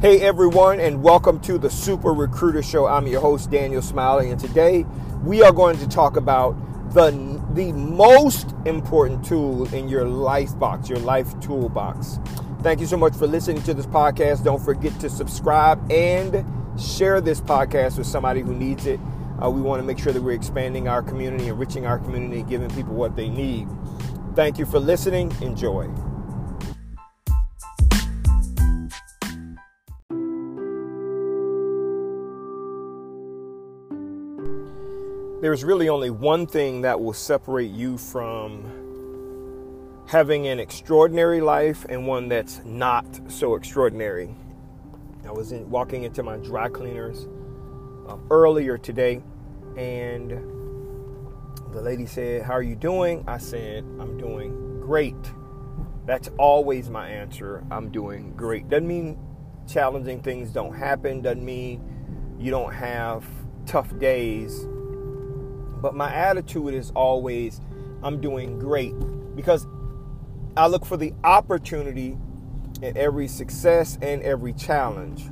Hey everyone, and welcome to the Super Recruiter Show. I'm your host Daniel Smiley, and today we are going to talk about the the most important tool in your life box, your life toolbox. Thank you so much for listening to this podcast. Don't forget to subscribe and share this podcast with somebody who needs it. Uh, we want to make sure that we're expanding our community, enriching our community, giving people what they need. Thank you for listening. Enjoy. There's really only one thing that will separate you from having an extraordinary life and one that's not so extraordinary. I was in, walking into my dry cleaners uh, earlier today, and the lady said, How are you doing? I said, I'm doing great. That's always my answer. I'm doing great. Doesn't mean challenging things don't happen, doesn't mean you don't have tough days but my attitude is always, I'm doing great because I look for the opportunity in every success and every challenge,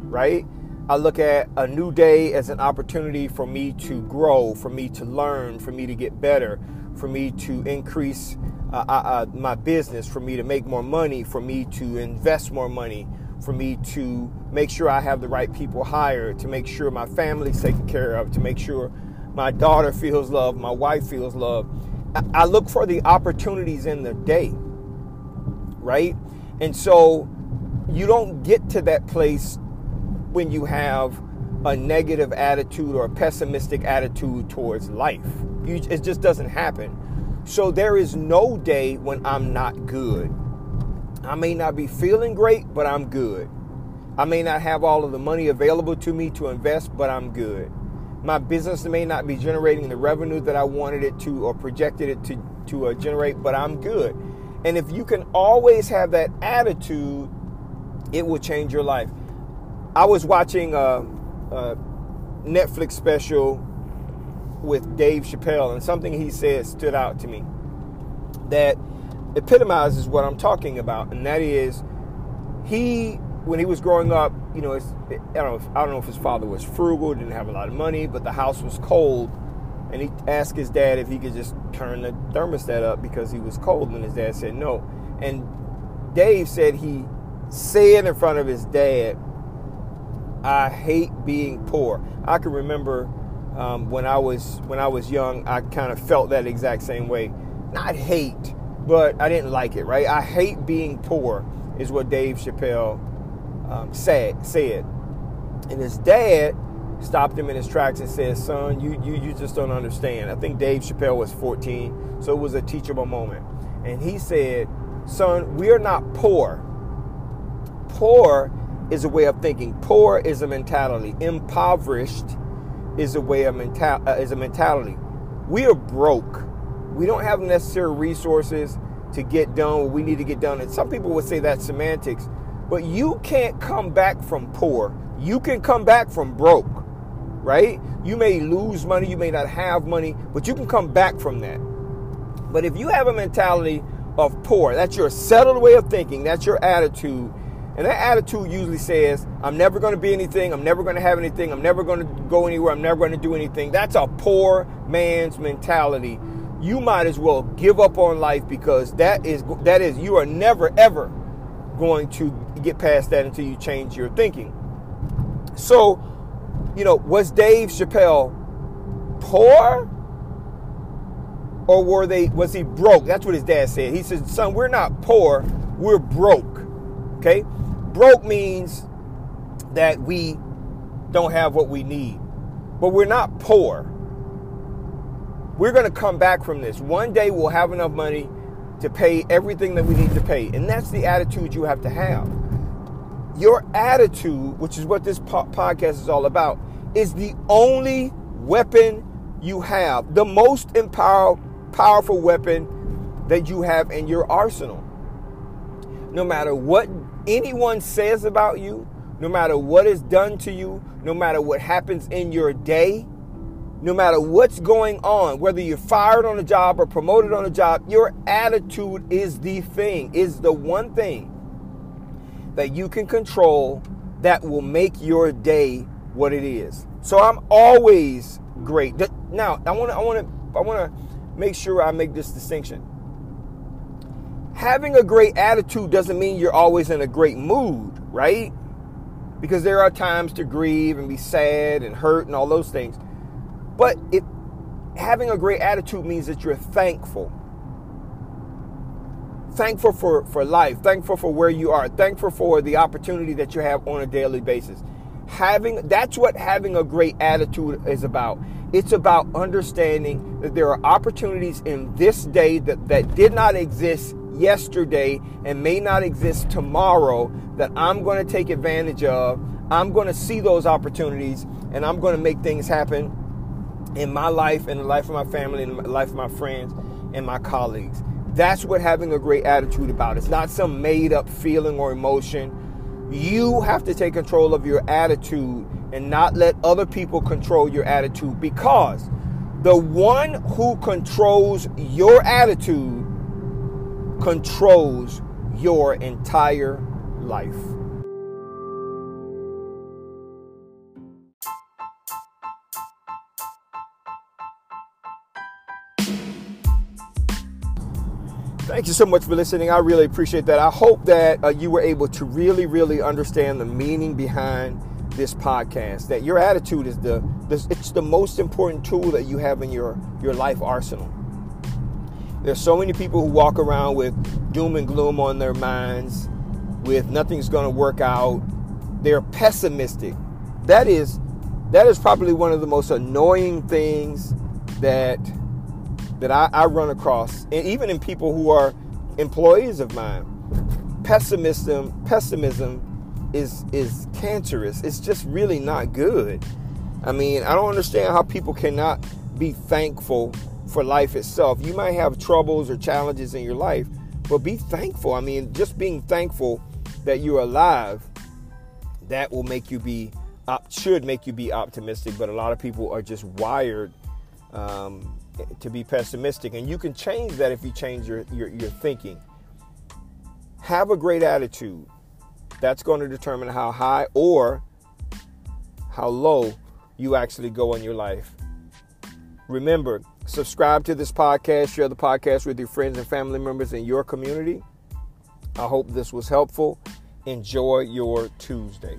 right? I look at a new day as an opportunity for me to grow, for me to learn, for me to get better, for me to increase uh, uh, uh my business, for me to make more money, for me to invest more money, for me to make sure I have the right people hired, to make sure my family's taken care of, to make sure my daughter feels love, my wife feels love. I look for the opportunities in the day, right? And so you don't get to that place when you have a negative attitude or a pessimistic attitude towards life. You, it just doesn't happen. So there is no day when I'm not good. I may not be feeling great, but I'm good. I may not have all of the money available to me to invest, but I'm good my business may not be generating the revenue that I wanted it to or projected it to, to uh, generate, but I'm good. And if you can always have that attitude, it will change your life. I was watching a, a Netflix special with Dave Chappelle, and something he said stood out to me that epitomizes what I'm talking about, and that is he when he was growing up, you know, I don't know, if, I don't know if his father was frugal, didn't have a lot of money, but the house was cold, and he asked his dad if he could just turn the thermostat up because he was cold, and his dad said no. And Dave said he said in front of his dad, "I hate being poor." I can remember um, when I was when I was young, I kind of felt that exact same way. Not hate, but I didn't like it. Right? I hate being poor is what Dave Chappelle um, said, said. And his dad stopped him in his tracks and said, Son, you, you, you just don't understand. I think Dave Chappelle was 14, so it was a teachable moment. And he said, Son, we are not poor. Poor is a way of thinking, poor is a mentality, impoverished is a way of mental uh, is a mentality. We are broke. We don't have necessary resources to get done what we need to get done. And some people would say that's semantics, but you can't come back from poor. You can come back from broke, right? You may lose money, you may not have money, but you can come back from that. But if you have a mentality of poor, that's your settled way of thinking, that's your attitude. And that attitude usually says, I'm never going to be anything, I'm never going to have anything, I'm never going to go anywhere, I'm never going to do anything. That's a poor man's mentality. You might as well give up on life because that is that is you are never ever going to get past that until you change your thinking. So, you know, was Dave Chappelle poor? Or were they was he broke? That's what his dad said. He said, son, we're not poor, we're broke. Okay? Broke means that we don't have what we need. But we're not poor. We're going to come back from this. One day we'll have enough money to pay everything that we need to pay. And that's the attitude you have to have. Your attitude, which is what this po- podcast is all about, is the only weapon you have, the most empower, powerful weapon that you have in your arsenal. No matter what anyone says about you, no matter what is done to you, no matter what happens in your day, no matter what's going on, whether you're fired on a job or promoted on a job, your attitude is the thing, is the one thing that you can control that will make your day what it is. So I'm always great. Now, I want to I want to I want to make sure I make this distinction. Having a great attitude doesn't mean you're always in a great mood, right? Because there are times to grieve and be sad and hurt and all those things. But it having a great attitude means that you're thankful thankful for, for life, thankful for where you are, thankful for the opportunity that you have on a daily basis. Having that's what having a great attitude is about. It's about understanding that there are opportunities in this day that, that did not exist yesterday and may not exist tomorrow that I'm going to take advantage of. I'm going to see those opportunities and I'm going to make things happen in my life, in the life of my family, in the life of my friends and my colleagues. That's what having a great attitude about. It's not some made up feeling or emotion. You have to take control of your attitude and not let other people control your attitude because the one who controls your attitude controls your entire life. Thank you so much for listening. I really appreciate that. I hope that uh, you were able to really, really understand the meaning behind this podcast. That your attitude is the, the it's the most important tool that you have in your your life arsenal. There's so many people who walk around with doom and gloom on their minds, with nothing's going to work out. They're pessimistic. That is that is probably one of the most annoying things that that I, I run across, and even in people who are employees of mine. Pessimism, pessimism is is cancerous. It's just really not good. I mean, I don't understand how people cannot be thankful for life itself. You might have troubles or challenges in your life, but be thankful. I mean, just being thankful that you're alive, that will make you be should make you be optimistic. But a lot of people are just wired um, to be pessimistic. And you can change that if you change your, your, your thinking. Have a great attitude. That's going to determine how high or how low you actually go in your life. Remember, subscribe to this podcast, share the podcast with your friends and family members in your community. I hope this was helpful. Enjoy your Tuesday.